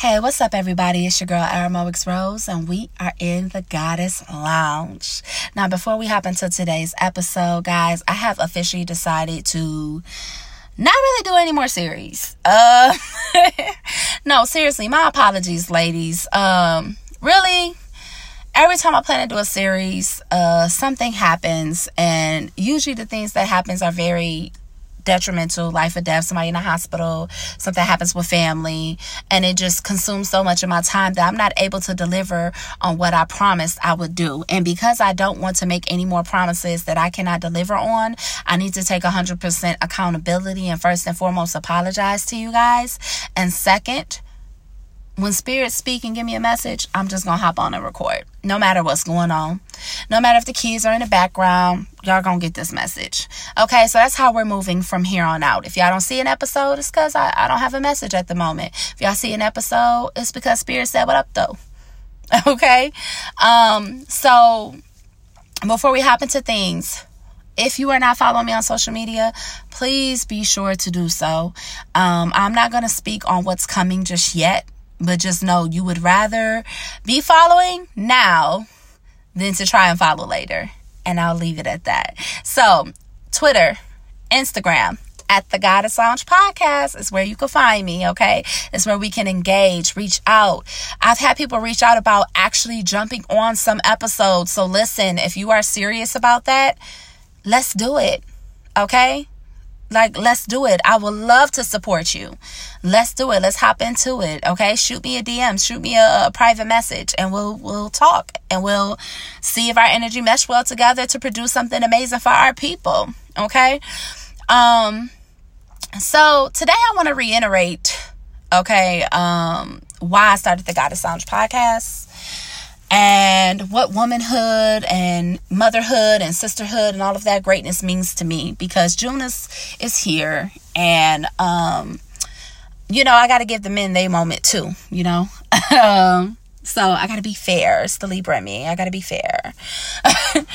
Hey, what's up, everybody? It's your girl, Aramoix Rose, and we are in the Goddess Lounge. Now, before we hop into today's episode, guys, I have officially decided to not really do any more series. Uh, no, seriously, my apologies, ladies. Um, really, every time I plan to do a series, uh, something happens, and usually the things that happens are very detrimental, life or death, somebody in the hospital, something happens with family, and it just consumes so much of my time that I'm not able to deliver on what I promised I would do. And because I don't want to make any more promises that I cannot deliver on, I need to take 100% accountability and first and foremost apologize to you guys. And second, when spirits speak and give me a message, I'm just gonna hop on and record. No matter what's going on. No matter if the kids are in the background, y'all gonna get this message. Okay, so that's how we're moving from here on out. If y'all don't see an episode, it's because I, I don't have a message at the moment. If y'all see an episode, it's because spirit said what up though. Okay? Um, so before we hop into things, if you are not following me on social media, please be sure to do so. Um, I'm not going to speak on what's coming just yet but just know you would rather be following now than to try and follow later. And I'll leave it at that. So, Twitter, Instagram, at the Goddess Lounge podcast is where you can find me, okay? It's where we can engage, reach out. I've had people reach out about actually jumping on some episodes. So listen, if you are serious about that, let's do it, okay? Like, let's do it. I would love to support you. Let's do it. Let's hop into it. Okay. Shoot me a DM, shoot me a, a, private message and we'll, we'll talk and we'll see if our energy mesh well together to produce something amazing for our people. Okay. Um, so today I want to reiterate, okay, um, why I started the Goddess Lounge podcast and what womanhood and motherhood and sisterhood and all of that greatness means to me because June is, is here and um you know I got to give the men their moment too you know? Um so I got to be fair. It's the Libra in me. I got to be fair.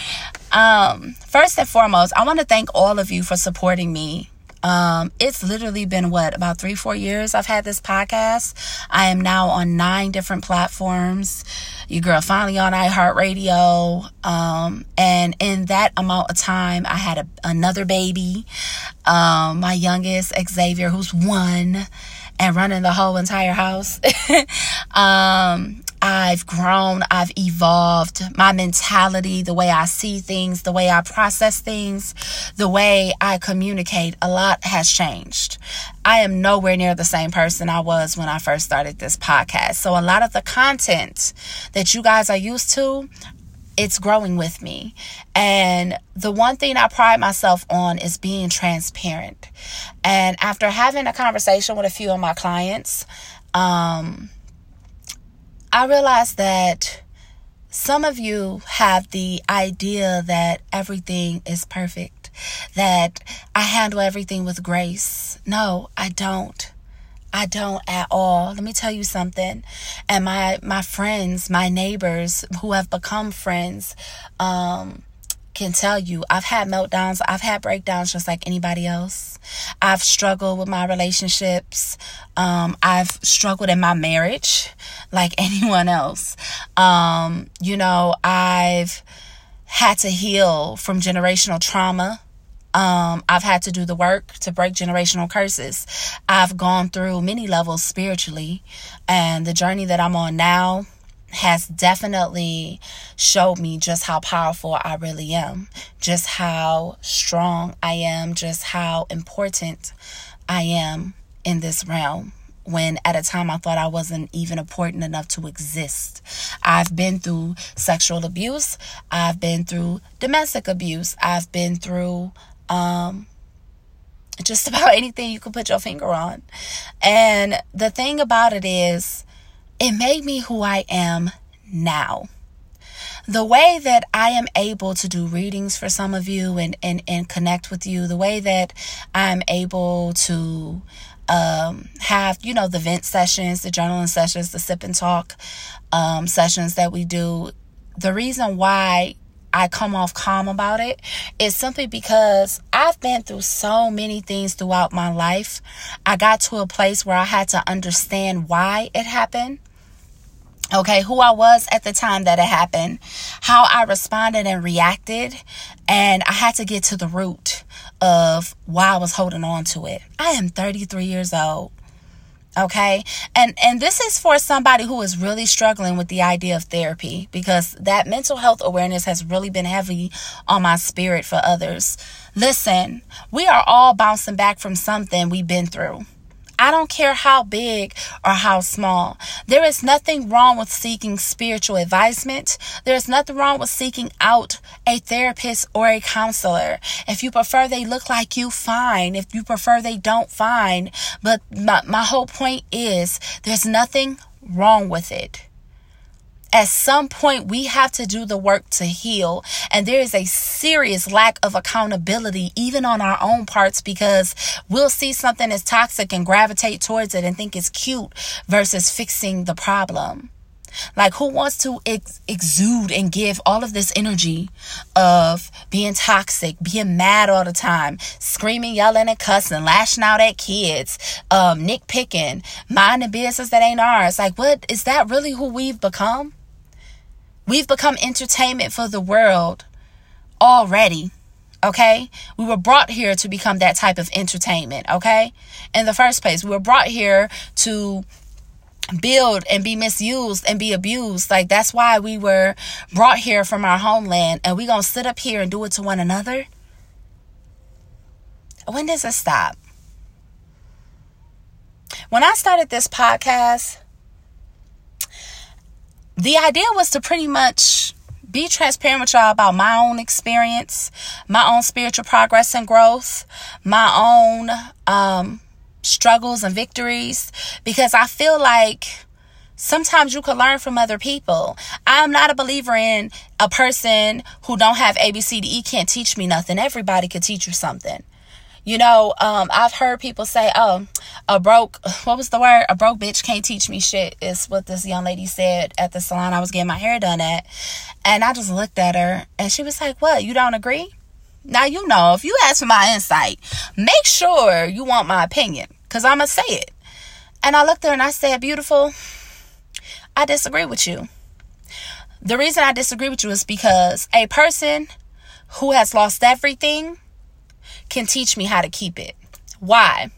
Um first and foremost I want to thank all of you for supporting me um, it's literally been what about three, four years I've had this podcast. I am now on nine different platforms. Your girl finally on iHeartRadio. Um, and in that amount of time, I had a, another baby. Um, my youngest, Xavier, who's one and running the whole entire house. um, I've grown, I've evolved. My mentality, the way I see things, the way I process things, the way I communicate, a lot has changed. I am nowhere near the same person I was when I first started this podcast. So a lot of the content that you guys are used to, it's growing with me. And the one thing I pride myself on is being transparent. And after having a conversation with a few of my clients, um, I realize that some of you have the idea that everything is perfect, that I handle everything with grace. No, I don't. I don't at all. Let me tell you something. And my my friends, my neighbors who have become friends, um, can tell you I've had meltdowns, I've had breakdowns just like anybody else. I've struggled with my relationships. Um, I've struggled in my marriage like anyone else. Um, you know, I've had to heal from generational trauma. Um, I've had to do the work to break generational curses. I've gone through many levels spiritually, and the journey that I'm on now has definitely showed me just how powerful I really am, just how strong I am, just how important I am in this realm. When at a time I thought I wasn't even important enough to exist. I've been through sexual abuse. I've been through domestic abuse. I've been through um, just about anything you could put your finger on. And the thing about it is, it made me who I am now. The way that I am able to do readings for some of you and, and, and connect with you, the way that I'm able to um, have, you know, the vent sessions, the journaling sessions, the sip and talk um, sessions that we do, the reason why I come off calm about it is simply because I've been through so many things throughout my life. I got to a place where I had to understand why it happened. Okay, who I was at the time that it happened, how I responded and reacted, and I had to get to the root of why I was holding on to it. I am 33 years old okay? And and this is for somebody who is really struggling with the idea of therapy because that mental health awareness has really been heavy on my spirit for others. Listen we are all bouncing back from something we've been through I don't care how big or how small. There is nothing wrong with seeking spiritual advisement. There is nothing wrong with seeking out a therapist or a counselor. If you prefer they look like you, fine. If you prefer they don't, fine. But my, my whole point is there's nothing wrong with it at some point we have to do the work to heal. And there is a serious lack of accountability even on our own parts because we'll see something as toxic and gravitate towards it and think it's cute versus fixing the problem. Like who wants to ex- exude and give all of this energy of being toxic being mad all the time screaming yelling and cussing lashing out at kids um nitpicking minding business that ain't ours? Like what is that really who we've become We've become entertainment for the world already. Okay? We were brought here to become that type of entertainment. Okay? In the first place, we were brought here to build and be misused and be abused. Like that's why we were brought here from our homeland and we going to sit up here and do it to one another. When does it stop? When I started this podcast, the idea was to pretty much be transparent with y'all about my own experience, my own spiritual progress and growth, my own um, struggles and victories, because I feel like sometimes you can learn from other people. I'm not a believer in a person who don't have ABCDE can't teach me nothing. Everybody could teach you something. You know, um, I've heard people say, "Oh, a broke what was the word? A broke bitch can't teach me shit." Is what this young lady said at the salon I was getting my hair done at, and I just looked at her, and she was like, "What? You don't agree?" Now you know if you ask for my insight, make sure you want my opinion, cause I'ma say it. And I looked at her and I said, "Beautiful, I disagree with you." The reason I disagree with you is because a person who has lost everything can teach me how to keep it. Why?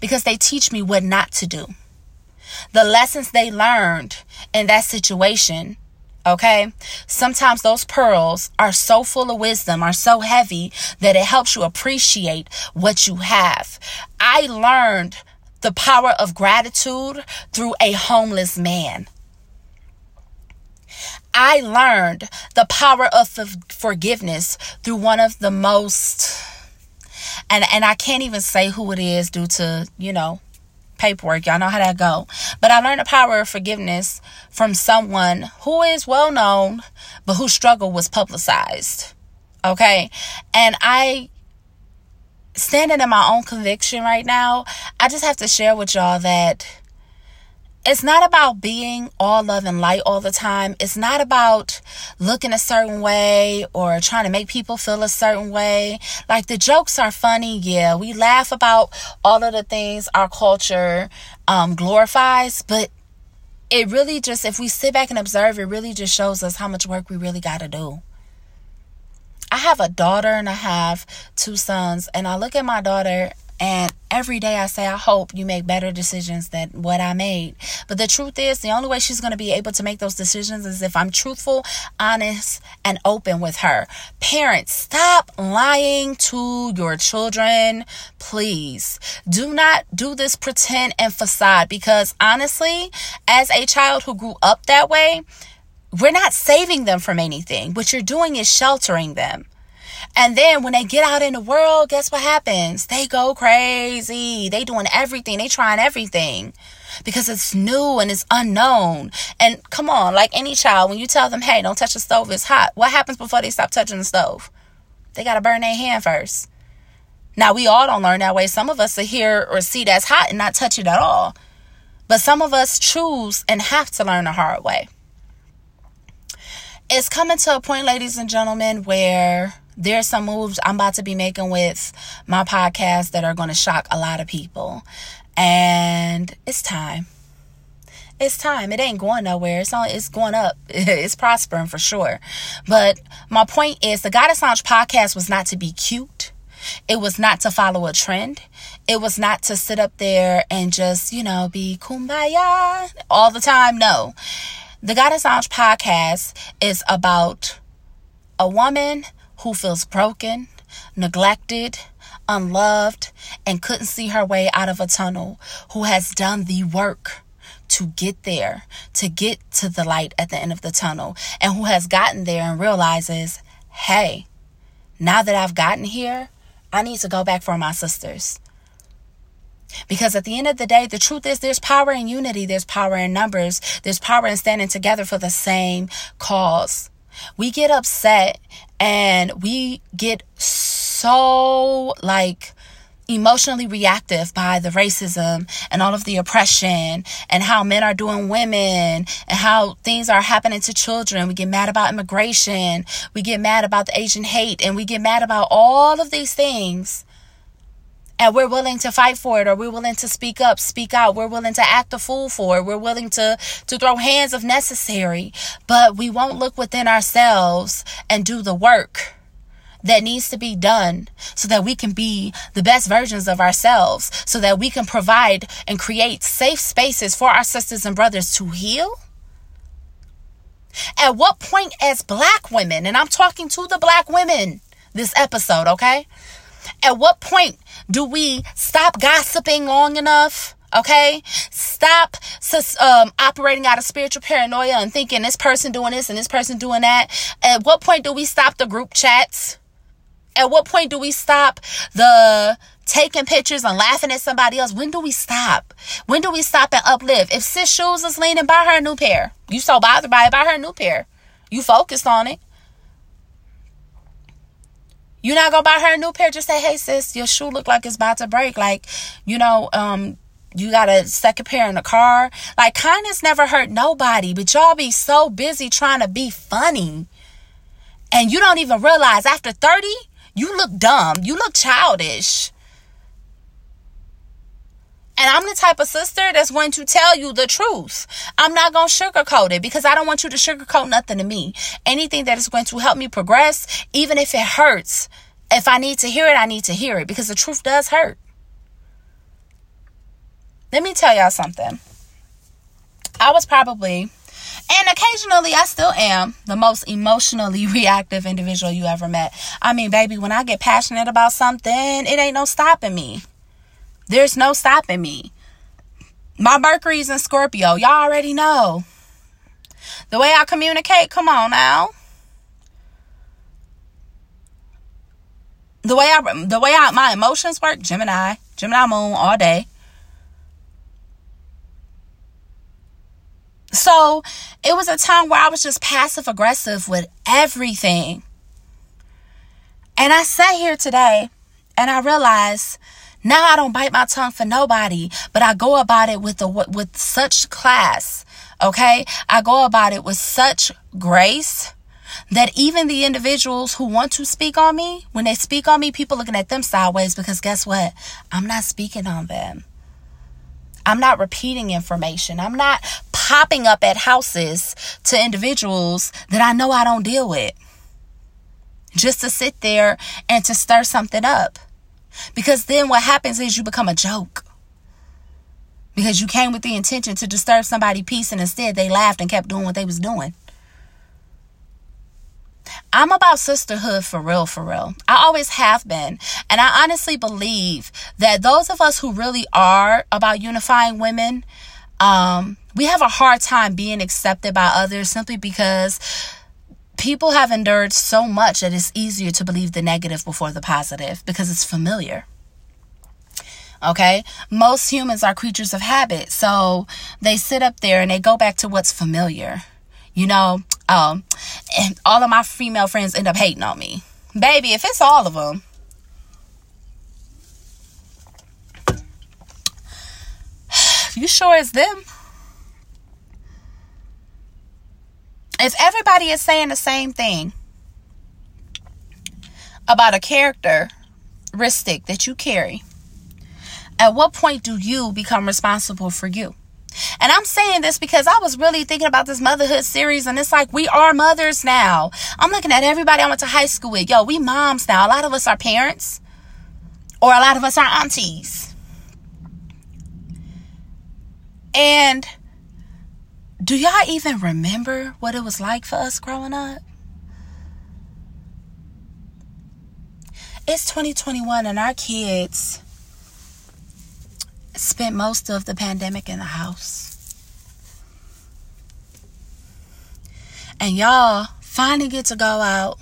Because they teach me what not to do. The lessons they learned in that situation, okay? Sometimes those pearls are so full of wisdom, are so heavy that it helps you appreciate what you have. I learned the power of gratitude through a homeless man. I learned the power of forgiveness through one of the most and and I can't even say who it is due to you know paperwork. Y'all know how that go. But I learned the power of forgiveness from someone who is well known, but whose struggle was publicized. Okay, and I standing in my own conviction right now. I just have to share with y'all that it's not about being all love and light all the time. It's not about looking a certain way or trying to make people feel a certain way. Like the jokes are funny, yeah. We laugh about all of the things our culture um, glorifies, but it really just, if we sit back and observe, it really just shows us how much work we really got to do. I have a daughter and I have two sons, and I look at my daughter and every day I say, I hope you make better decisions than what I made. But the truth is, the only way she's going to be able to make those decisions is if I'm truthful, honest, and open with her. Parents, stop lying to your children. Please do not do this pretend and facade because honestly, as a child who grew up that way, we're not saving them from anything. What you're doing is sheltering them. And then when they get out in the world, guess what happens? They go crazy. They doing everything. They trying everything because it's new and it's unknown. And come on, like any child, when you tell them, hey, don't touch the stove, it's hot. What happens before they stop touching the stove? They got to burn their hand first. Now, we all don't learn that way. Some of us are here or see that's hot and not touch it at all. But some of us choose and have to learn the hard way it's coming to a point, ladies and gentlemen, where there's some moves I'm about to be making with my podcast that are going to shock a lot of people. And it's time. It's time. It ain't going nowhere. It's it's going up. It's prospering for sure. But my point is the Goddess Lounge podcast was not to be cute. It was not to follow a trend. It was not to sit up there and just, you know, be kumbaya all the time. No. The Goddess Lounge podcast is about a woman who feels broken, neglected, unloved, and couldn't see her way out of a tunnel, who has done the work to get there, to get to the light at the end of the tunnel, and who has gotten there and realizes, hey, now that I've gotten here, I need to go back for my sisters. Because at the end of the day, the truth is there's power in unity, there's power in numbers, there's power in standing together for the same cause. We get upset and we get so like emotionally reactive by the racism and all of the oppression and how men are doing women and how things are happening to children. We get mad about immigration. We get mad about the Asian hate and we get mad about all of these things. And we're willing to fight for it or we're willing to speak up, speak out. We're willing to act a fool for it. We're willing to, to throw hands if necessary. But we won't look within ourselves and do the work that needs to be done so that we can be the best versions of ourselves, so that we can provide and create safe spaces for our sisters and brothers to heal? At what point, as black women, and I'm talking to the black women this episode, okay? At what point do we stop gossiping long enough? Okay, stop um, operating out of spiritual paranoia and thinking this person doing this and this person doing that. At what point do we stop the group chats? At what point do we stop the taking pictures and laughing at somebody else? When do we stop? When do we stop and uplift? If sis shoes is leaning, buy her a new pair. You so bothered by it, buy her a new pair. You focused on it. You're not gonna buy her a new pair. Just say, hey sis, your shoe look like it's about to break. Like, you know, um, you got a second pair in the car. Like kindness never hurt nobody, but y'all be so busy trying to be funny. And you don't even realize after 30, you look dumb. You look childish. And I'm the type of sister that's going to tell you the truth. I'm not going to sugarcoat it because I don't want you to sugarcoat nothing to me. Anything that is going to help me progress, even if it hurts, if I need to hear it, I need to hear it because the truth does hurt. Let me tell y'all something. I was probably and occasionally, I still am the most emotionally reactive individual you ever met. I mean, baby, when I get passionate about something, it ain't no stopping me. There's no stopping me. My Mercury's in Scorpio. Y'all already know. The way I communicate, come on now. The way I the way I, my emotions work, Gemini, Gemini moon all day. So it was a time where I was just passive aggressive with everything. And I sat here today and I realized now I don't bite my tongue for nobody, but I go about it with a, with such class. Okay? I go about it with such grace that even the individuals who want to speak on me, when they speak on me, people looking at them sideways because guess what? I'm not speaking on them. I'm not repeating information. I'm not popping up at houses to individuals that I know I don't deal with just to sit there and to stir something up. Because then what happens is you become a joke. Because you came with the intention to disturb somebody's peace and instead they laughed and kept doing what they was doing. I'm about sisterhood for real, for real. I always have been. And I honestly believe that those of us who really are about unifying women, um, we have a hard time being accepted by others simply because people have endured so much that it's easier to believe the negative before the positive because it's familiar. Okay, most humans are creatures of habit, so they sit up there and they go back to what's familiar. You know, um, and all of my female friends end up hating on me. Baby, if it's all of them, you sure it's them? If everybody is saying the same thing about a characteristic that you carry, at what point do you become responsible for you? And I'm saying this because I was really thinking about this motherhood series, and it's like we are mothers now. I'm looking at everybody I went to high school with. Yo, we moms now. A lot of us are parents, or a lot of us are aunties. And do y'all even remember what it was like for us growing up? It's 2021, and our kids spent most of the pandemic in the house. And y'all finally get to go out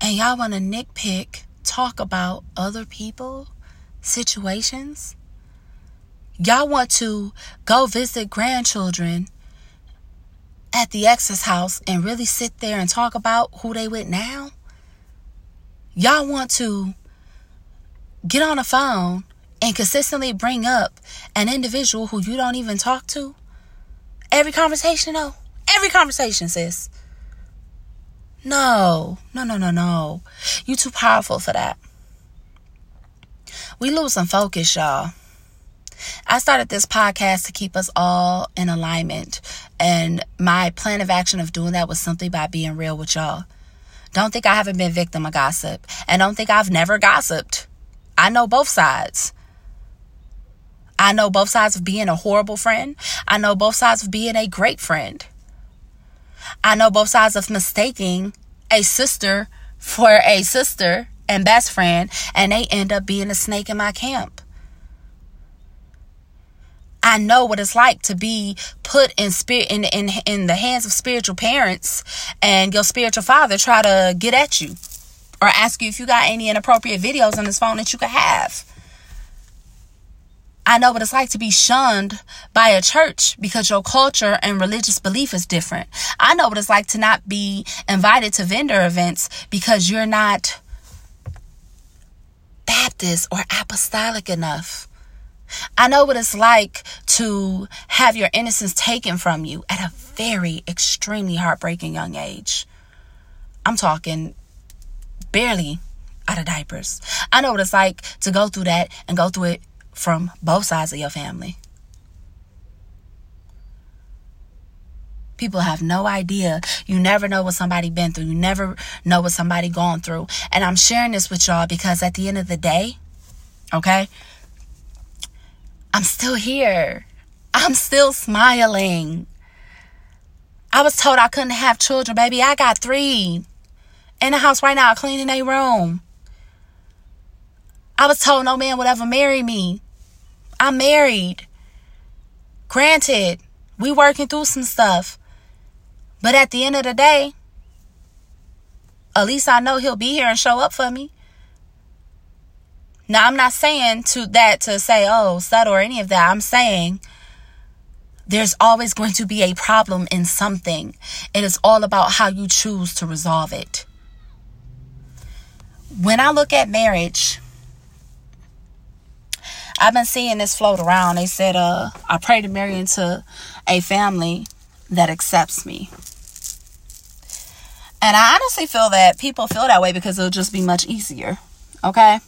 and y'all want to nitpick, talk about other people, situations. Y'all want to go visit grandchildren at the ex's house and really sit there and talk about who they with now. Y'all want to get on the phone and consistently bring up an individual who you don't even talk to? Every conversation, though. Every conversation, sis. No, no, no, no, no. You too powerful for that. We losing focus, y'all. I started this podcast to keep us all in alignment. And my plan of action of doing that was simply by being real with y'all. Don't think I haven't been victim of gossip. And don't think I've never gossiped. I know both sides. I know both sides of being a horrible friend. I know both sides of being a great friend. I know both sides of mistaking a sister for a sister and best friend, and they end up being a snake in my camp. I know what it's like to be put in spirit in, in in the hands of spiritual parents and your spiritual father try to get at you or ask you if you got any inappropriate videos on his phone that you could have. I know what it's like to be shunned by a church because your culture and religious belief is different. I know what it's like to not be invited to vendor events because you're not Baptist or apostolic enough. I know what it's like to have your innocence taken from you at a very extremely heartbreaking young age. I'm talking barely out of diapers. I know what it's like to go through that and go through it from both sides of your family. People have no idea. You never know what somebody been through. You never know what somebody gone through. And I'm sharing this with y'all because at the end of the day, okay, I'm still here. I'm still smiling. I was told I couldn't have children, baby. I got three in the house right now, cleaning a room. I was told no man would ever marry me. I'm married. Granted, we working through some stuff. But at the end of the day, at least I know he'll be here and show up for me. Now, I'm not saying to that to say, oh, subtle or any of that. I'm saying there's always going to be a problem in something. It is all about how you choose to resolve it. When I look at marriage, I've been seeing this float around. They said, uh, I pray to marry into a family that accepts me. And I honestly feel that people feel that way because it'll just be much easier. Okay?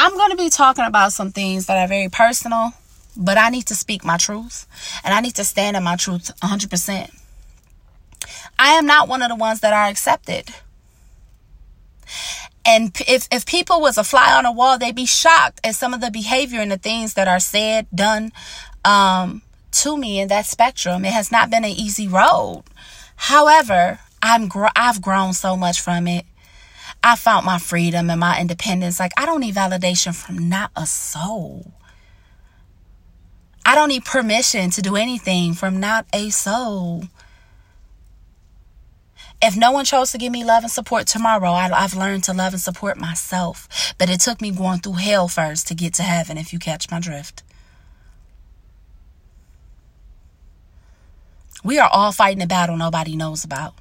I'm going to be talking about some things that are very personal, but I need to speak my truth and I need to stand in my truth 100%. I am not one of the ones that are accepted. And if, if people was a fly on the wall, they'd be shocked at some of the behavior and the things that are said, done um, to me in that spectrum. It has not been an easy road. However, I'm gr- I've grown so much from it. I found my freedom and my independence. Like I don't need validation from not a soul. I don't need permission to do anything from not a soul. If no one chose to give me love and support tomorrow, I, have learned to love and support myself. But it took me going through hell first to get to heaven, if you catch my drift. We are all fighting a battle nobody knows about.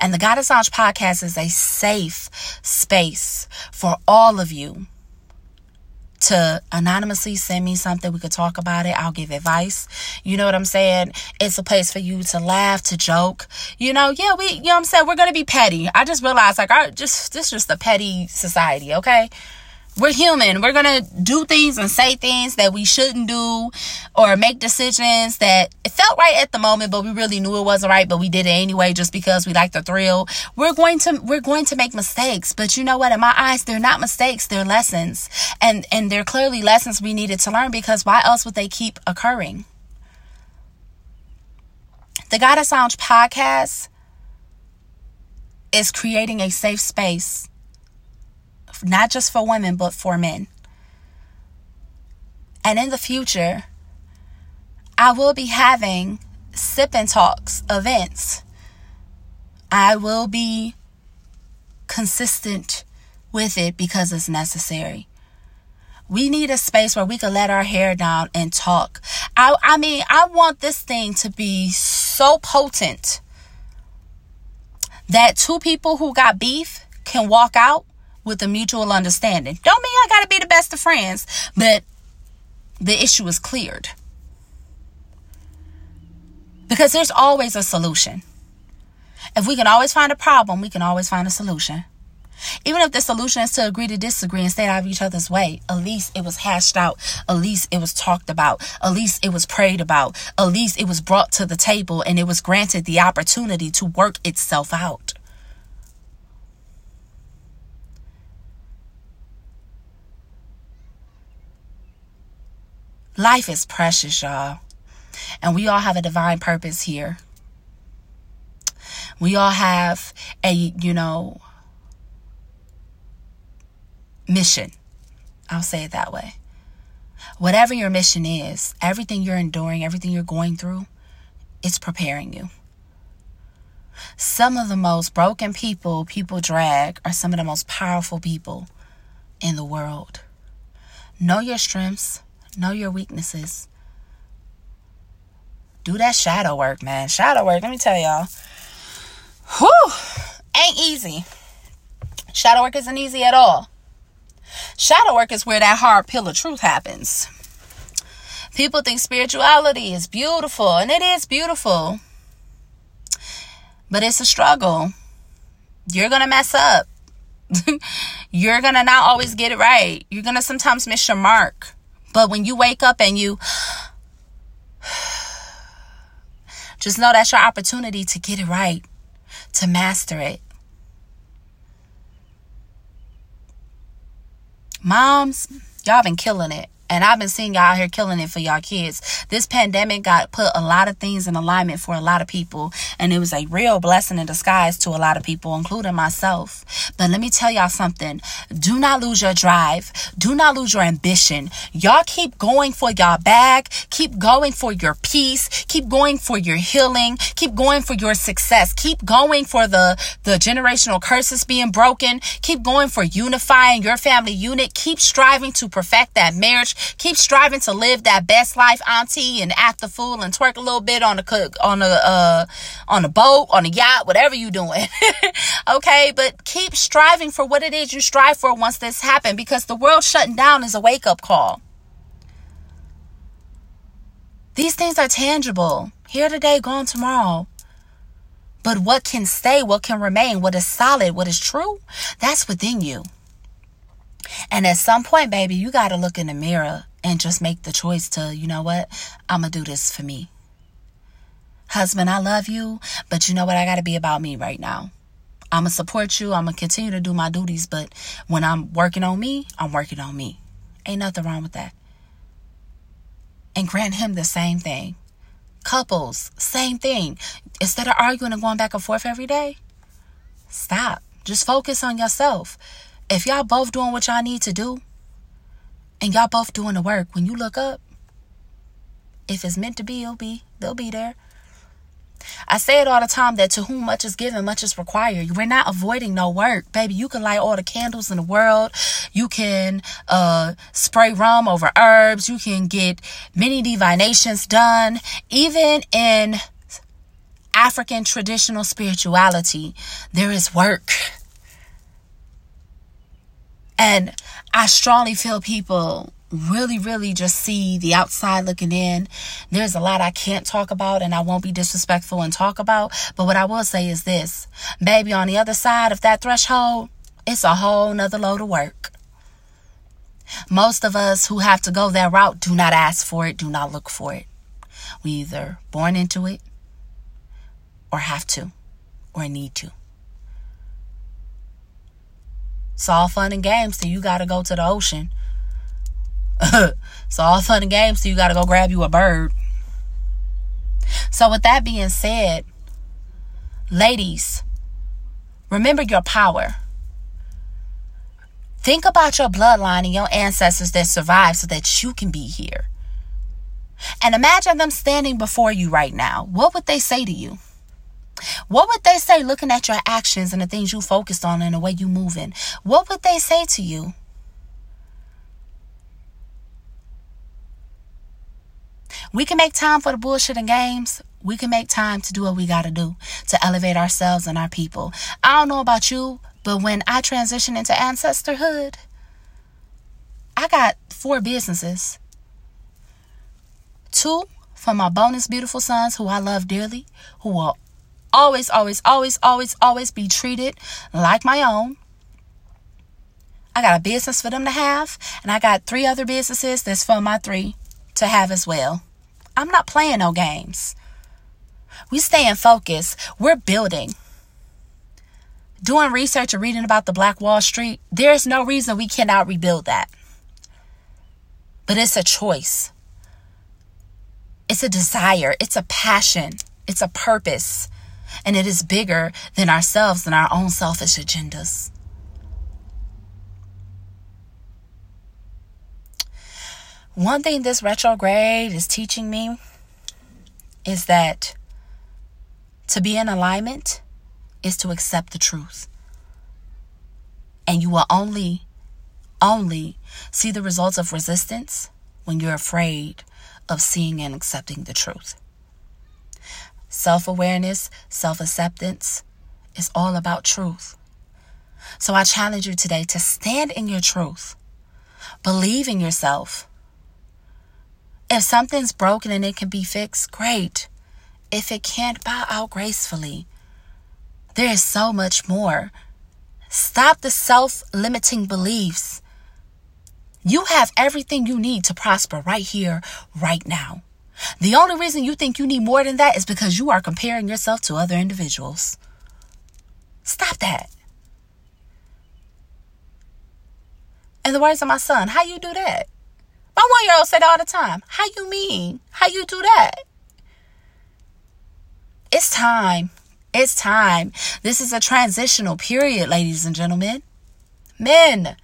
And the Goddess Lounge podcast is a safe space for all of you to anonymously send me something. We could talk about it. I'll give advice. You know what I'm saying? It's a place for you to laugh, to joke. You know, yeah, we, you know what I'm saying? We're going to be petty. I just realized, like, I just, this is just a petty society, okay? We're human. We're going to do things and say things that we shouldn't do or make decisions that it felt right at the moment, but we really knew it wasn't right, but we did it anyway just because we like the thrill. We're going to, we're going to make mistakes, but you know what? In my eyes, they're not mistakes. They're lessons. And, and they're clearly lessons we needed to learn because why else would they keep occurring? The Goddess Lounge podcast is creating a safe space not just for women, but for men. And in the future, I will be having sip and talks events. I will be consistent with it because it's necessary. We need a space where we can let our hair down and talk. I, I mean, I want this thing to be so potent that two people who got beef can walk out with a mutual understanding. Don't mean I got to be the best of friends, but the issue is cleared. Because there's always a solution. If we can always find a problem, we can always find a solution. Even if the solution is to agree to disagree and stay out of each other's way, at least it was hashed out. At least it was talked about. At least it was prayed about. At least it was brought to the table and it was granted the opportunity to work itself out. Life is precious, y'all. And we all have a divine purpose here. We all have a, you know, mission. I'll say it that way. Whatever your mission is, everything you're enduring, everything you're going through, it's preparing you. Some of the most broken people people drag are some of the most powerful people in the world. Know your strengths, Know your weaknesses. Do that shadow work, man. Shadow work, let me tell y'all. Whew, ain't easy. Shadow work isn't easy at all. Shadow work is where that hard pill of truth happens. People think spirituality is beautiful, and it is beautiful. But it's a struggle. You're going to mess up. You're going to not always get it right. You're going to sometimes miss your mark. But when you wake up and you just know that's your opportunity to get it right, to master it. Moms, y'all been killing it. And I've been seeing y'all out here killing it for y'all kids. This pandemic got put a lot of things in alignment for a lot of people. And it was a real blessing in disguise to a lot of people, including myself. But let me tell y'all something. Do not lose your drive. Do not lose your ambition. Y'all keep going for y'all bag. Keep going for your peace. Keep going for your healing. Keep going for your success. Keep going for the, the generational curses being broken. Keep going for unifying your family unit. Keep striving to perfect that marriage. Keep striving to live that best life, auntie, and act the fool and twerk a little bit on the on the uh, on the boat, on the yacht, whatever you doing. okay, but keep striving for what it is you strive for once this happened, because the world shutting down is a wake up call. These things are tangible. Here today, gone tomorrow. But what can stay, what can remain, what is solid, what is true, that's within you. And at some point, baby, you got to look in the mirror and just make the choice to, you know what? I'm going to do this for me. Husband, I love you, but you know what? I got to be about me right now. I'm going to support you. I'm going to continue to do my duties, but when I'm working on me, I'm working on me. Ain't nothing wrong with that. And grant him the same thing. Couples, same thing. Instead of arguing and going back and forth every day, stop. Just focus on yourself if y'all both doing what y'all need to do and y'all both doing the work, when you look up, if it's meant to be, it'll be, they'll be there. I say it all the time that to whom much is given, much is required. We're not avoiding no work, baby. You can light all the candles in the world. You can uh, spray rum over herbs. You can get many divinations done. Even in African traditional spirituality, there is work. And I strongly feel people really, really just see the outside looking in. There's a lot I can't talk about and I won't be disrespectful and talk about. But what I will say is this baby, on the other side of that threshold, it's a whole nother load of work. Most of us who have to go that route do not ask for it, do not look for it. We either born into it or have to or need to. It's all fun and games till you gotta go to the ocean it's all fun and games so you got to go grab you a bird. So, with that being said, ladies, remember your power. Think about your bloodline and your ancestors that survived so that you can be here. And imagine them standing before you right now. What would they say to you? What would they say looking at your actions and the things you focused on and the way you moving? What would they say to you? We can make time for the bullshit and games. We can make time to do what we got to do to elevate ourselves and our people. I don't know about you, but when I transition into ancestorhood, I got four businesses. Two for my bonus beautiful sons who I love dearly, who will always, always, always, always, always be treated like my own. I got a business for them to have, and I got three other businesses that's for my three to have as well. I'm not playing no games. We stay in focus. We're building. Doing research and reading about the Black Wall Street, there's no reason we cannot rebuild that. But it's a choice. It's a desire. It's a passion. It's a purpose. And it is bigger than ourselves and our own selfish agendas. One thing this retrograde is teaching me is that to be in alignment is to accept the truth. And you will only, only see the results of resistance when you're afraid of seeing and accepting the truth. Self awareness, self acceptance is all about truth. So I challenge you today to stand in your truth, believe in yourself if something's broken and it can be fixed, great. If it can't, bow out gracefully. There is so much more. Stop the self limiting beliefs. You have everything you need to prosper right here, right now. The only reason you think you need more than that is because you are comparing yourself to other individuals. Stop that. In the words of my son, how you do that? My one year old said all the time, How you mean? How you do that? It's time. It's time. This is a transitional period, ladies and gentlemen. Men,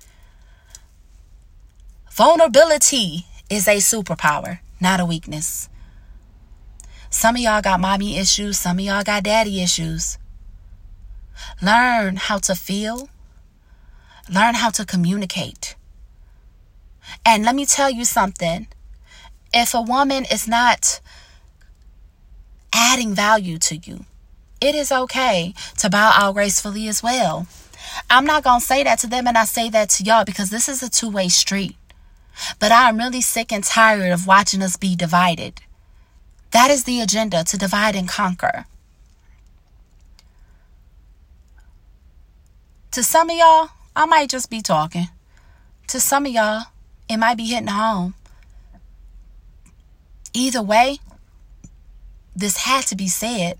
vulnerability is a superpower, not a weakness. Some of y'all got mommy issues, some of y'all got daddy issues. Learn how to feel, learn how to communicate. And let me tell you something if a woman is not adding value to you, it is okay to bow out gracefully as well. I'm not going to say that to them and I say that to y'all because this is a two way street. But I'm really sick and tired of watching us be divided. That is the agenda to divide and conquer. To some of y'all, I might just be talking. To some of y'all, it might be hitting home. Either way, this had to be said.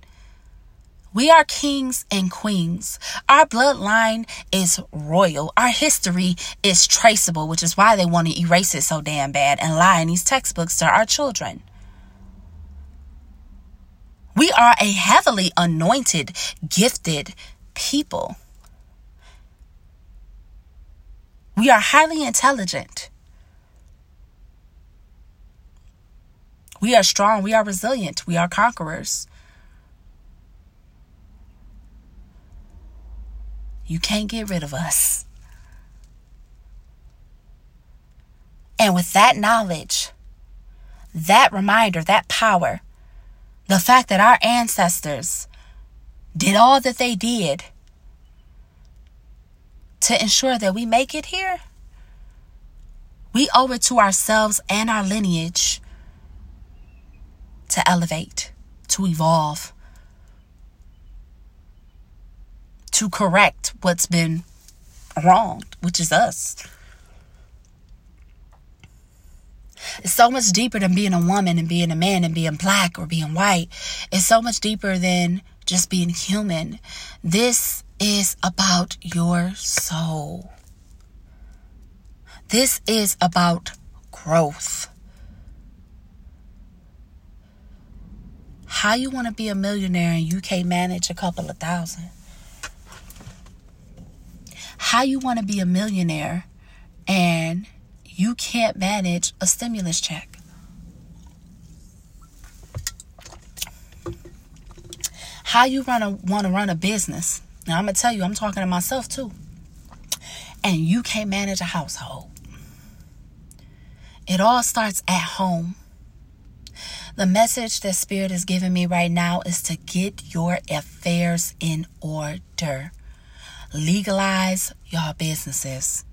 We are kings and queens. Our bloodline is royal. Our history is traceable, which is why they want to erase it so damn bad and lie in these textbooks to our children. We are a heavily anointed, gifted people. We are highly intelligent. We are strong. We are resilient. We are conquerors. You can't get rid of us. And with that knowledge, that reminder, that power, the fact that our ancestors did all that they did, to ensure that we make it here, we owe it to ourselves and our lineage to elevate, to evolve, to correct what's been wrong, which is us. It's so much deeper than being a woman and being a man and being black or being white. It's so much deeper than just being human. This is about your soul. This is about growth. How you want to be a millionaire and you can't manage a couple of thousand? How you want to be a millionaire and you can't manage a stimulus check. How you run want to run a business. Now I'm gonna tell you, I'm talking to myself too. And you can't manage a household. It all starts at home. The message that Spirit is giving me right now is to get your affairs in order. Legalize your businesses.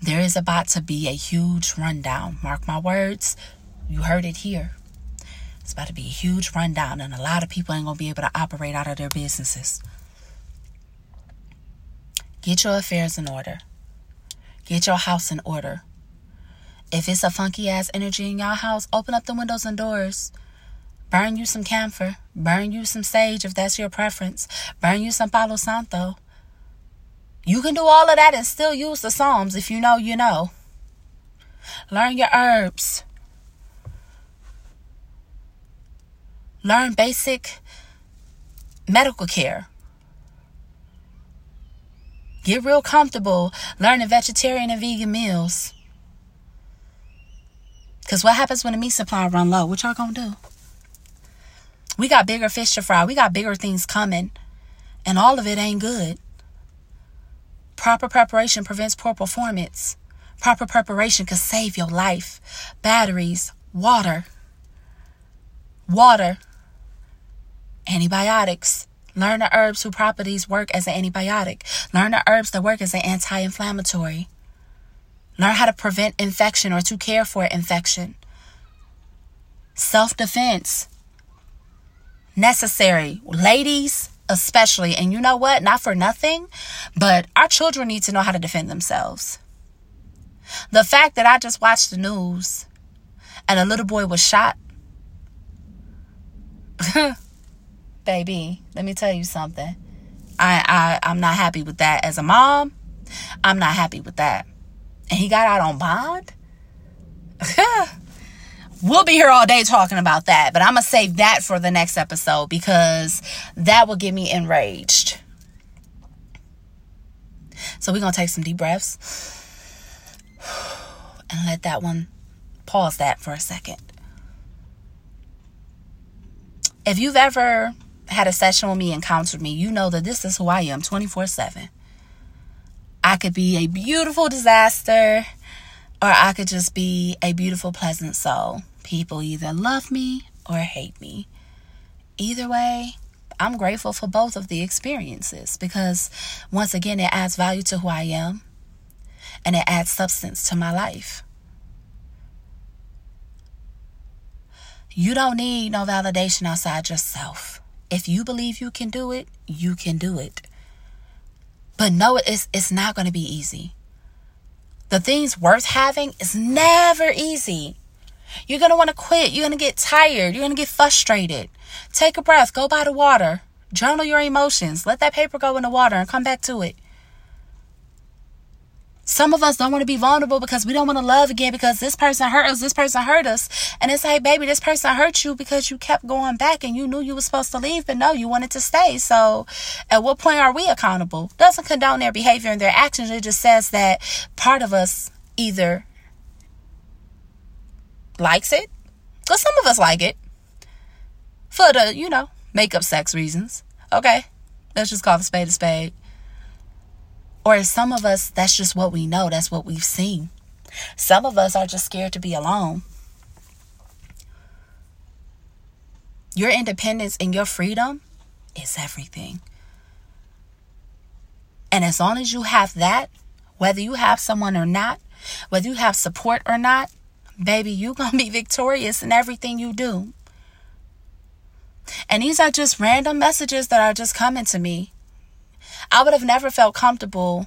There is about to be a huge rundown. Mark my words, you heard it here. It's about to be a huge rundown, and a lot of people ain't to be able to operate out of their businesses. Get your affairs in order, get your house in order. If it's a funky ass energy in your house, open up the windows and doors. Burn you some camphor. Burn you some sage if that's your preference. Burn you some Palo Santo. You can do all of that and still use the Psalms if you know you know. Learn your herbs. Learn basic medical care. Get real comfortable learning vegetarian and vegan meals. Because what happens when the meat supply run low? What y'all gonna do? We got bigger fish to fry. We got bigger things coming. And all of it ain't good. Proper preparation prevents poor performance. Proper preparation could save your life. Batteries, water, water, antibiotics. Learn the herbs whose properties work as an antibiotic. Learn the herbs that work as an anti inflammatory. Learn how to prevent infection or to care for infection. Self defense. Necessary. Ladies, especially. And you know what? Not for nothing, but our children need to know how to defend themselves. The fact that I just watched the news and a little boy was shot. Baby, let me tell you something. I, I I'm not happy with that as a mom. I'm not happy with that. And he got out on bond? we'll be here all day talking about that, but I'm going to save that for the next episode because that will get me enraged. So we're going to take some deep breaths and let that one pause that for a second. If you've ever had a session with me, encountered me, you know that this is who I am 24 7. I could be a beautiful disaster or I could just be a beautiful, pleasant soul. People either love me or hate me. Either way, I'm grateful for both of the experiences because, once again, it adds value to who I am and it adds substance to my life. You don't need no validation outside yourself. If you believe you can do it, you can do it. But know it's, it's not going to be easy. The things worth having is never easy. You're going to want to quit. You're going to get tired. You're going to get frustrated. Take a breath. Go by the water. Journal your emotions. Let that paper go in the water and come back to it. Some of us don't want to be vulnerable because we don't want to love again because this person hurt us, this person hurt us. And it's like, baby, this person hurt you because you kept going back and you knew you were supposed to leave, but no, you wanted to stay. So at what point are we accountable? Doesn't condone their behavior and their actions. It just says that part of us either likes it, because some of us like it for the, you know, makeup sex reasons. Okay. Let's just call the spade a spade. Or some of us, that's just what we know, that's what we've seen. Some of us are just scared to be alone. Your independence and your freedom is everything. And as long as you have that, whether you have someone or not, whether you have support or not, baby, you're going to be victorious in everything you do. And these are just random messages that are just coming to me. I would have never felt comfortable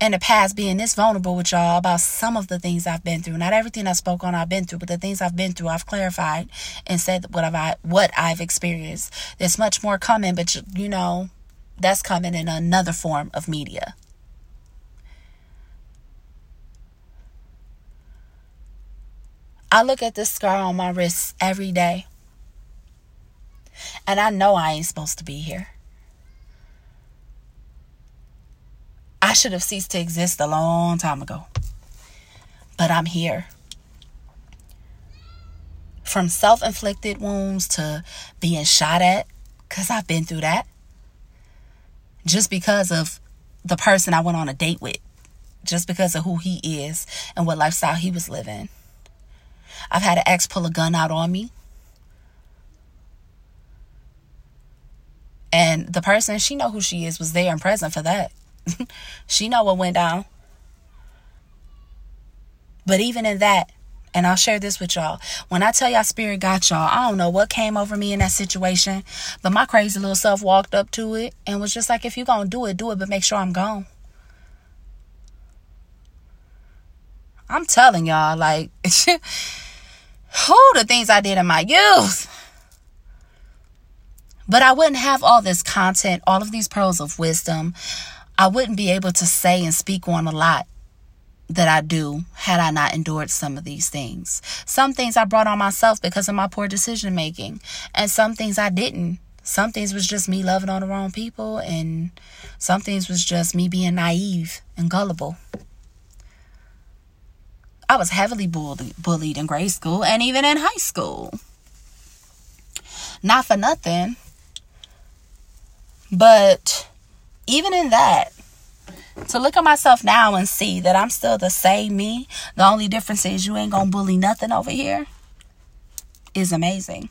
in the past being this vulnerable with y'all about some of the things I've been through. Not everything I spoke on I've been through, but the things I've been through I've clarified and said what I've what I've experienced. There's much more coming, but you know, that's coming in another form of media. I look at this scar on my wrist every day. And I know I ain't supposed to be here. I should have ceased to exist a long time ago. But I'm here. From self inflicted wounds to being shot at, because I've been through that. Just because of the person I went on a date with, just because of who he is and what lifestyle he was living. I've had an ex pull a gun out on me. And the person, she know who she is, was there and present for that. she know what went down. But even in that, and I'll share this with y'all. When I tell y'all spirit got y'all, I don't know what came over me in that situation, but my crazy little self walked up to it and was just like, if you gonna do it, do it, but make sure I'm gone. I'm telling y'all, like, who the things I did in my youth. But I wouldn't have all this content, all of these pearls of wisdom. I wouldn't be able to say and speak on a lot that I do had I not endured some of these things. Some things I brought on myself because of my poor decision making, and some things I didn't. Some things was just me loving on the wrong people, and some things was just me being naive and gullible. I was heavily bullied, bullied in grade school and even in high school. Not for nothing, but even in that, to look at myself now and see that I'm still the same me, the only difference is you ain't gonna bully nothing over here, is amazing.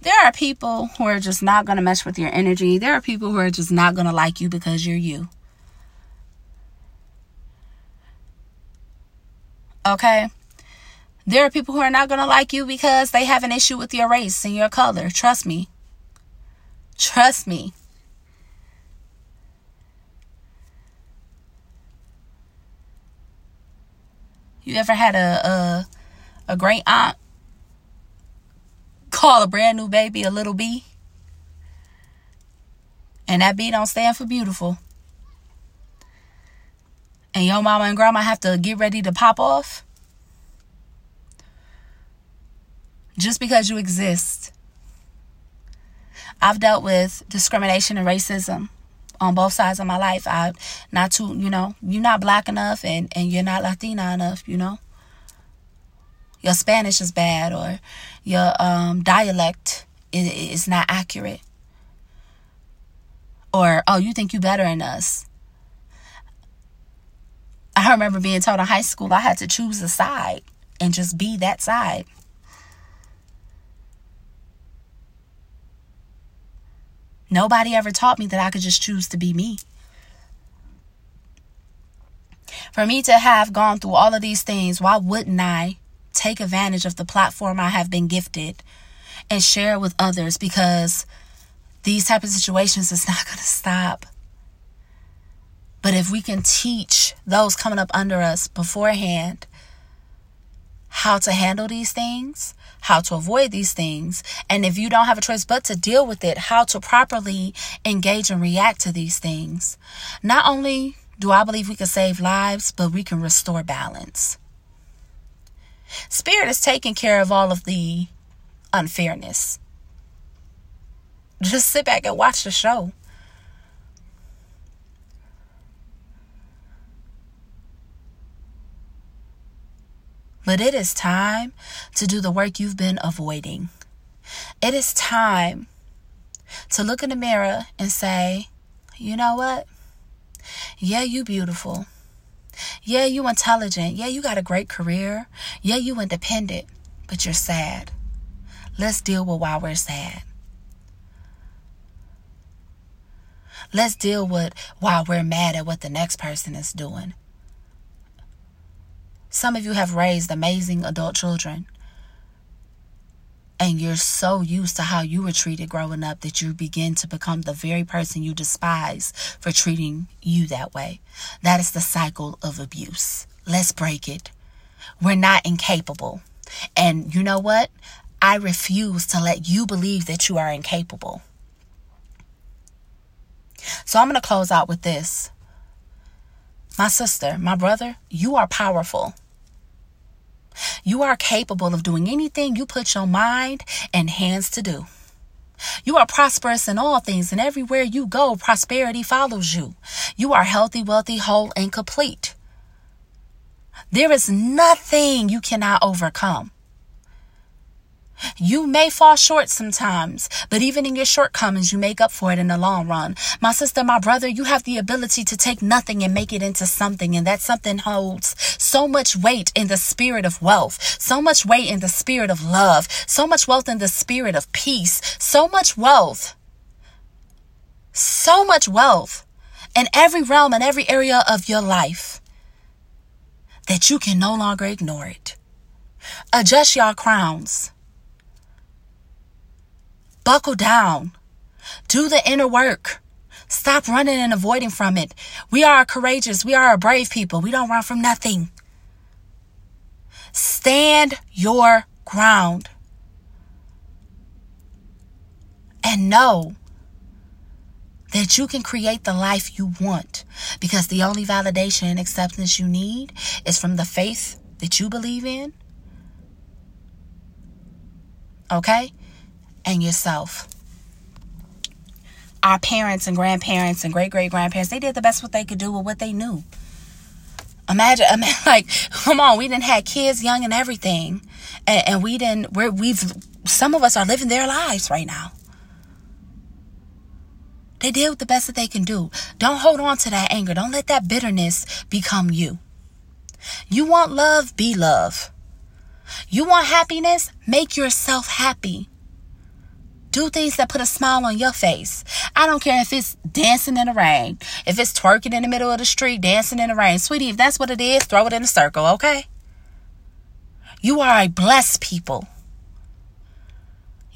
There are people who are just not gonna mesh with your energy. There are people who are just not gonna like you because you're you. Okay? There are people who are not going to like you because they have an issue with your race and your color. Trust me. Trust me. You ever had a a, a great aunt call a brand new baby a little bee? And that bee don't stand for beautiful. And your mama and grandma have to get ready to pop off? Just because you exist I've dealt with discrimination and racism on both sides of my life. I not too, you know, you're not black enough and, and you're not Latina enough, you know. Your Spanish is bad or your um, dialect is, is not accurate. Or, oh, you think you better than us. I remember being told in high school I had to choose a side and just be that side. Nobody ever taught me that I could just choose to be me. For me to have gone through all of these things, why wouldn't I take advantage of the platform I have been gifted and share it with others? Because these type of situations is not going to stop. But if we can teach those coming up under us beforehand how to handle these things, how to avoid these things, and if you don't have a choice but to deal with it, how to properly engage and react to these things. Not only do I believe we can save lives, but we can restore balance. Spirit is taking care of all of the unfairness. Just sit back and watch the show. But it is time to do the work you've been avoiding. It is time to look in the mirror and say, you know what? Yeah, you beautiful. Yeah, you intelligent. Yeah, you got a great career. Yeah, you independent, but you're sad. Let's deal with why we're sad. Let's deal with why we're mad at what the next person is doing. Some of you have raised amazing adult children. And you're so used to how you were treated growing up that you begin to become the very person you despise for treating you that way. That is the cycle of abuse. Let's break it. We're not incapable. And you know what? I refuse to let you believe that you are incapable. So I'm going to close out with this. My sister, my brother, you are powerful. You are capable of doing anything you put your mind and hands to do. You are prosperous in all things, and everywhere you go, prosperity follows you. You are healthy, wealthy, whole, and complete. There is nothing you cannot overcome. You may fall short sometimes, but even in your shortcomings, you make up for it in the long run. My sister, my brother, you have the ability to take nothing and make it into something, and that something holds so much weight in the spirit of wealth, so much weight in the spirit of love, so much wealth in the spirit of peace, so much wealth, so much wealth in every realm and every area of your life that you can no longer ignore it. Adjust your crowns. Buckle down. Do the inner work. Stop running and avoiding from it. We are courageous. We are a brave people. We don't run from nothing. Stand your ground. And know that you can create the life you want because the only validation and acceptance you need is from the faith that you believe in. Okay? And yourself. Our parents and grandparents and great great grandparents, they did the best what they could do with what they knew. Imagine, imagine like, come on, we didn't have kids young and everything, and, and we didn't. We're, we've some of us are living their lives right now. They did the best that they can do. Don't hold on to that anger. Don't let that bitterness become you. You want love, be love. You want happiness, make yourself happy. Do things that put a smile on your face. I don't care if it's dancing in the rain, if it's twerking in the middle of the street, dancing in the rain. Sweetie, if that's what it is, throw it in a circle, okay? You are a blessed people.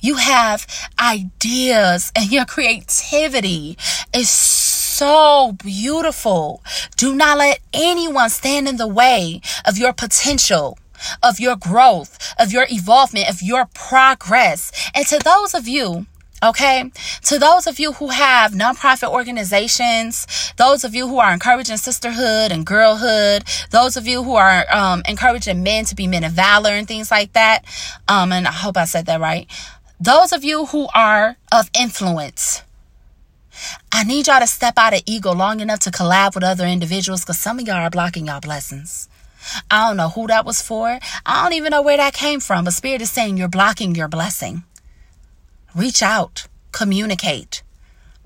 You have ideas and your creativity is so beautiful. Do not let anyone stand in the way of your potential of your growth, of your evolvement, of your progress. And to those of you Okay. To those of you who have nonprofit organizations, those of you who are encouraging sisterhood and girlhood, those of you who are um, encouraging men to be men of valor and things like that. Um, and I hope I said that right. Those of you who are of influence, I need y'all to step out of ego long enough to collab with other individuals because some of y'all are blocking y'all blessings. I don't know who that was for. I don't even know where that came from. But Spirit is saying you're blocking your blessing. Reach out, communicate,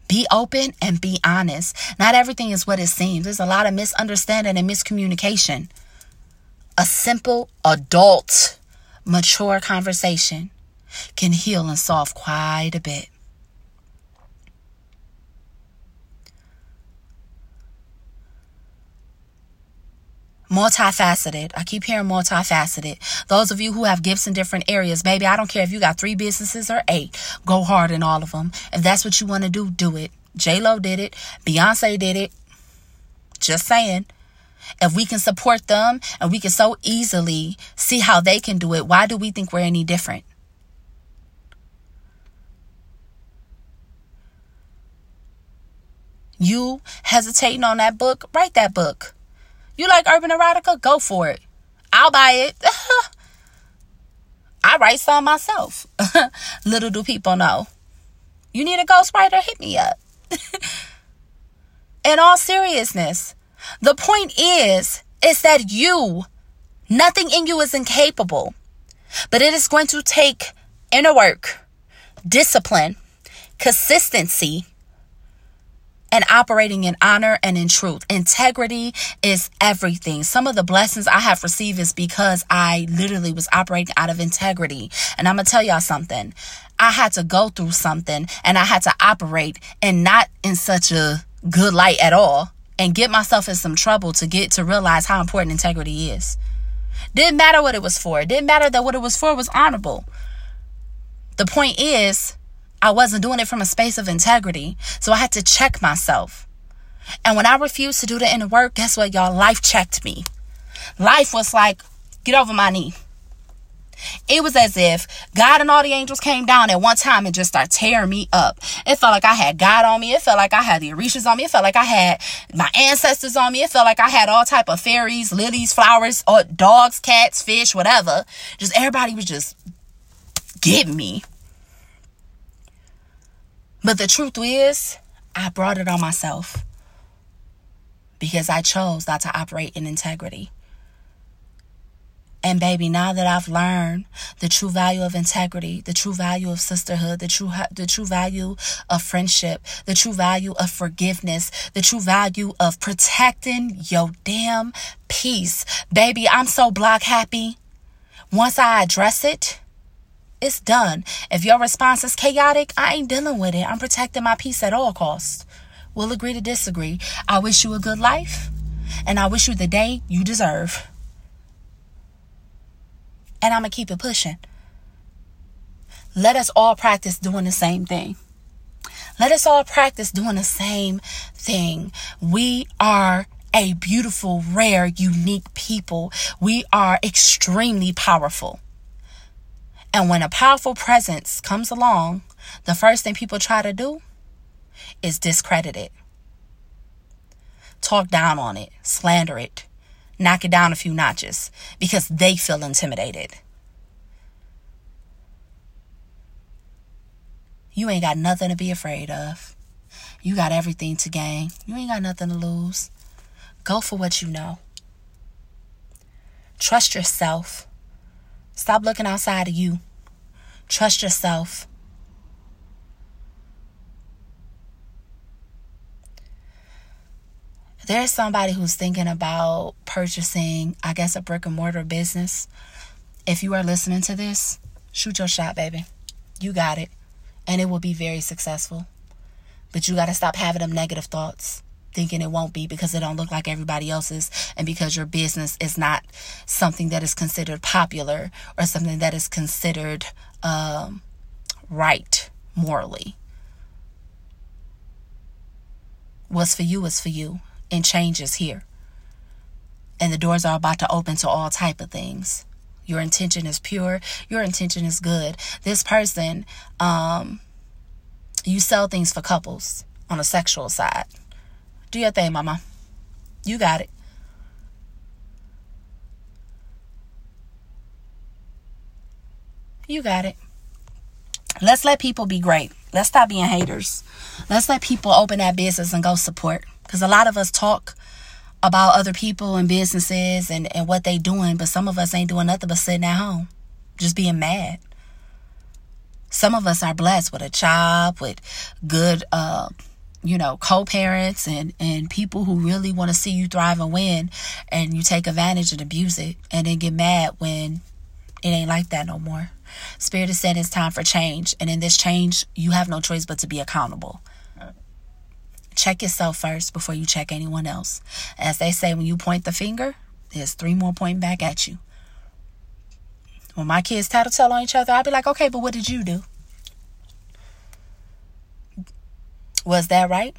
be open, and be honest. Not everything is what it seems. There's a lot of misunderstanding and miscommunication. A simple, adult, mature conversation can heal and solve quite a bit. Multifaceted. I keep hearing multifaceted. Those of you who have gifts in different areas, baby, I don't care if you got three businesses or eight. Go hard in all of them. If that's what you want to do, do it. J Lo did it. Beyonce did it. Just saying. If we can support them and we can so easily see how they can do it, why do we think we're any different? You hesitating on that book? Write that book. You like urban erotica? Go for it. I'll buy it. I write some myself. Little do people know. You need a ghostwriter? Hit me up. in all seriousness, the point is, is that you, nothing in you is incapable, but it is going to take inner work, discipline, consistency, and operating in honor and in truth. Integrity is everything. Some of the blessings I have received is because I literally was operating out of integrity. And I'm going to tell y'all something. I had to go through something and I had to operate and not in such a good light at all and get myself in some trouble to get to realize how important integrity is. Didn't matter what it was for. Didn't matter that what it was for was honorable. The point is, I wasn't doing it from a space of integrity. So I had to check myself. And when I refused to do the inner work, guess what, y'all? Life checked me. Life was like, get over my knee. It was as if God and all the angels came down at one time and just started tearing me up. It felt like I had God on me. It felt like I had the Orishas on me. It felt like I had my ancestors on me. It felt like I had all type of fairies, lilies, flowers, or dogs, cats, fish, whatever. Just everybody was just getting me. But the truth is, I brought it on myself because I chose not to operate in integrity. And baby, now that I've learned the true value of integrity, the true value of sisterhood, the true the true value of friendship, the true value of forgiveness, the true value of protecting your damn peace, baby, I'm so block happy. Once I address it, it's done. If your response is chaotic, I ain't dealing with it. I'm protecting my peace at all costs. We'll agree to disagree. I wish you a good life, and I wish you the day you deserve. And I'm going to keep it pushing. Let us all practice doing the same thing. Let us all practice doing the same thing. We are a beautiful, rare, unique people. We are extremely powerful. And when a powerful presence comes along, the first thing people try to do is discredit it, talk down on it, slander it, knock it down a few notches because they feel intimidated. You ain't got nothing to be afraid of. You got everything to gain. You ain't got nothing to lose. Go for what you know. Trust yourself. Stop looking outside of you. Trust yourself. there's somebody who's thinking about purchasing, I guess, a brick and mortar business, if you are listening to this, shoot your shot, baby. You got it. And it will be very successful. But you got to stop having them negative thoughts, thinking it won't be because it don't look like everybody else's and because your business is not something that is considered popular or something that is considered um, right morally. What's for you is for you and changes here. And the doors are about to open to all type of things. Your intention is pure. Your intention is good. This person, um, you sell things for couples on a sexual side. Do your thing, mama. You got it. You got it. Let's let people be great. Let's stop being haters. Let's let people open that business and go support. Because a lot of us talk about other people and businesses and, and what they doing, but some of us ain't doing nothing but sitting at home, just being mad. Some of us are blessed with a job, with good, uh, you know, co-parents and and people who really want to see you thrive and win, and you take advantage and abuse it, and then get mad when it ain't like that no more. Spirit is saying it's time for change, and in this change, you have no choice but to be accountable. Check yourself first before you check anyone else. As they say, when you point the finger, there's three more pointing back at you. When my kids tattletale on each other, I'll be like, okay, but what did you do? Was that right?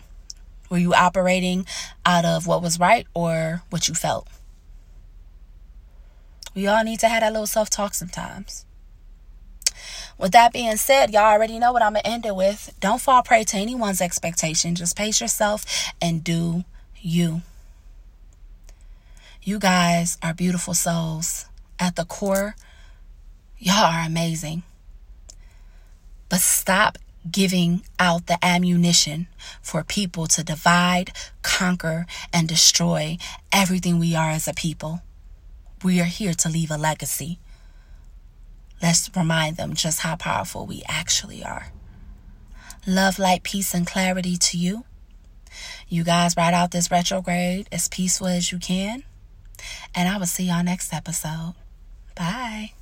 Were you operating out of what was right or what you felt? We all need to have that little self talk sometimes. With that being said, y'all already know what I'm going to end it with. Don't fall prey to anyone's expectation. Just pace yourself and do you. You guys are beautiful souls. At the core, y'all are amazing. But stop giving out the ammunition for people to divide, conquer, and destroy everything we are as a people. We are here to leave a legacy. Let's remind them just how powerful we actually are. Love, light, peace, and clarity to you. You guys ride out this retrograde as peaceful as you can. And I will see y'all next episode. Bye.